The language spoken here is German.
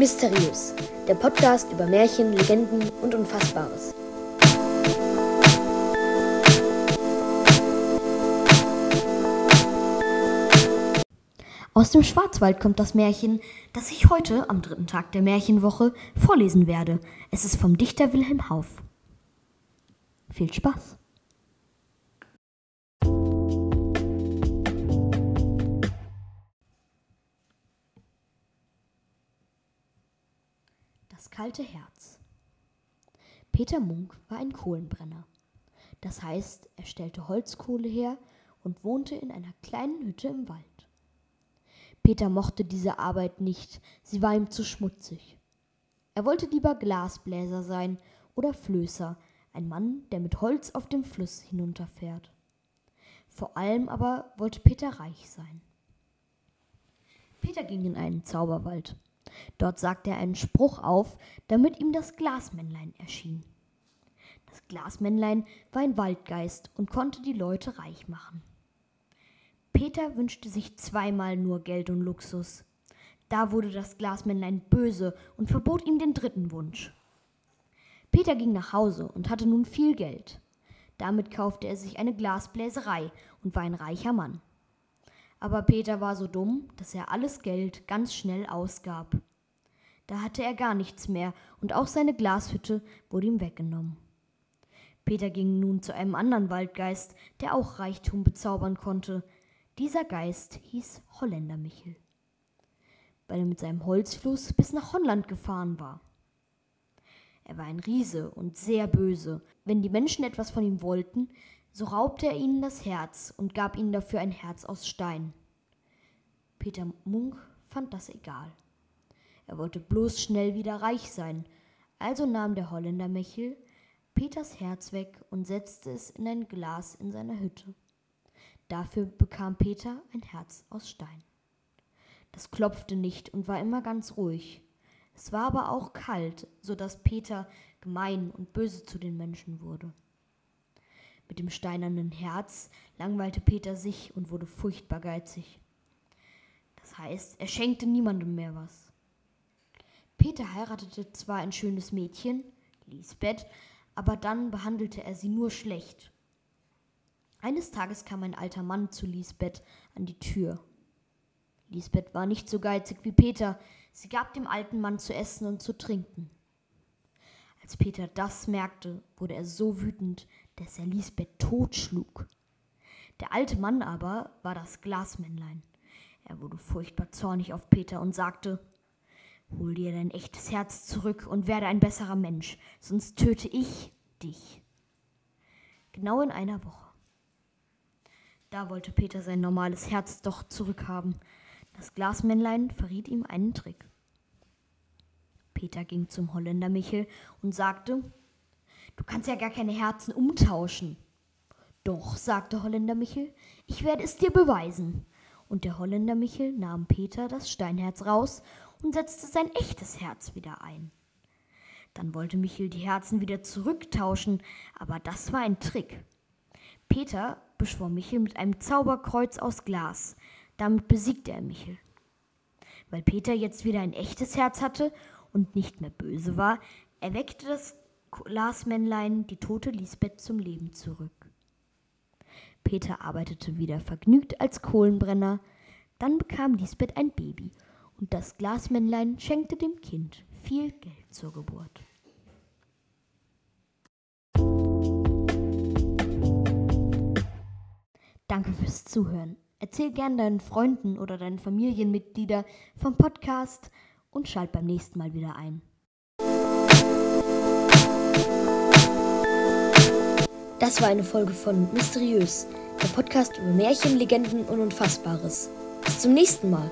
Mysteriös, der Podcast über Märchen, Legenden und Unfassbares. Aus dem Schwarzwald kommt das Märchen, das ich heute, am dritten Tag der Märchenwoche, vorlesen werde. Es ist vom Dichter Wilhelm Hauff. Viel Spaß! Das kalte Herz. Peter Munk war ein Kohlenbrenner. Das heißt, er stellte Holzkohle her und wohnte in einer kleinen Hütte im Wald. Peter mochte diese Arbeit nicht, sie war ihm zu schmutzig. Er wollte lieber Glasbläser sein oder Flößer, ein Mann, der mit Holz auf dem Fluss hinunterfährt. Vor allem aber wollte Peter reich sein. Peter ging in einen Zauberwald. Dort sagte er einen Spruch auf, damit ihm das Glasmännlein erschien. Das Glasmännlein war ein Waldgeist und konnte die Leute reich machen. Peter wünschte sich zweimal nur Geld und Luxus. Da wurde das Glasmännlein böse und verbot ihm den dritten Wunsch. Peter ging nach Hause und hatte nun viel Geld. Damit kaufte er sich eine Glasbläserei und war ein reicher Mann. Aber Peter war so dumm, dass er alles Geld ganz schnell ausgab. Da hatte er gar nichts mehr und auch seine Glashütte wurde ihm weggenommen. Peter ging nun zu einem anderen Waldgeist, der auch Reichtum bezaubern konnte. Dieser Geist hieß Holländer Michel, weil er mit seinem Holzfluss bis nach Holland gefahren war. Er war ein Riese und sehr böse. Wenn die Menschen etwas von ihm wollten, so raubte er ihnen das Herz und gab ihnen dafür ein Herz aus Stein. Peter Munk fand das egal. Er wollte bloß schnell wieder reich sein, also nahm der Holländer Michel Peters Herz weg und setzte es in ein Glas in seiner Hütte. Dafür bekam Peter ein Herz aus Stein. Das klopfte nicht und war immer ganz ruhig. Es war aber auch kalt, so dass Peter gemein und böse zu den Menschen wurde. Mit dem steinernen Herz langweilte Peter sich und wurde furchtbar geizig. Das heißt, er schenkte niemandem mehr was. Peter heiratete zwar ein schönes Mädchen, Lisbeth, aber dann behandelte er sie nur schlecht. Eines Tages kam ein alter Mann zu Lisbeth an die Tür. Lisbeth war nicht so geizig wie Peter, sie gab dem alten Mann zu essen und zu trinken. Als Peter das merkte, wurde er so wütend, dass er Lisbeth totschlug. Der alte Mann aber war das Glasmännlein. Er wurde furchtbar zornig auf Peter und sagte, Hol dir dein echtes Herz zurück und werde ein besserer Mensch, sonst töte ich dich. Genau in einer Woche. Da wollte Peter sein normales Herz doch zurückhaben. Das Glasmännlein verriet ihm einen Trick. Peter ging zum Holländer Michel und sagte, Du kannst ja gar keine Herzen umtauschen. Doch, sagte Holländer Michel, ich werde es dir beweisen. Und der Holländer Michel nahm Peter das Steinherz raus und setzte sein echtes Herz wieder ein. Dann wollte Michel die Herzen wieder zurücktauschen, aber das war ein Trick. Peter beschwor Michel mit einem Zauberkreuz aus Glas. Damit besiegte er Michel. Weil Peter jetzt wieder ein echtes Herz hatte und nicht mehr böse war, erweckte das Glasmännlein die tote Lisbeth zum Leben zurück. Peter arbeitete wieder vergnügt als Kohlenbrenner, dann bekam Lisbeth ein Baby und das Glasmännlein schenkte dem Kind viel Geld zur Geburt. Danke fürs Zuhören. Erzähl gern deinen Freunden oder deinen Familienmitgliedern vom Podcast und schalt beim nächsten Mal wieder ein. Das war eine Folge von Mysteriös, der Podcast über Märchen, Legenden und Unfassbares. Bis zum nächsten Mal.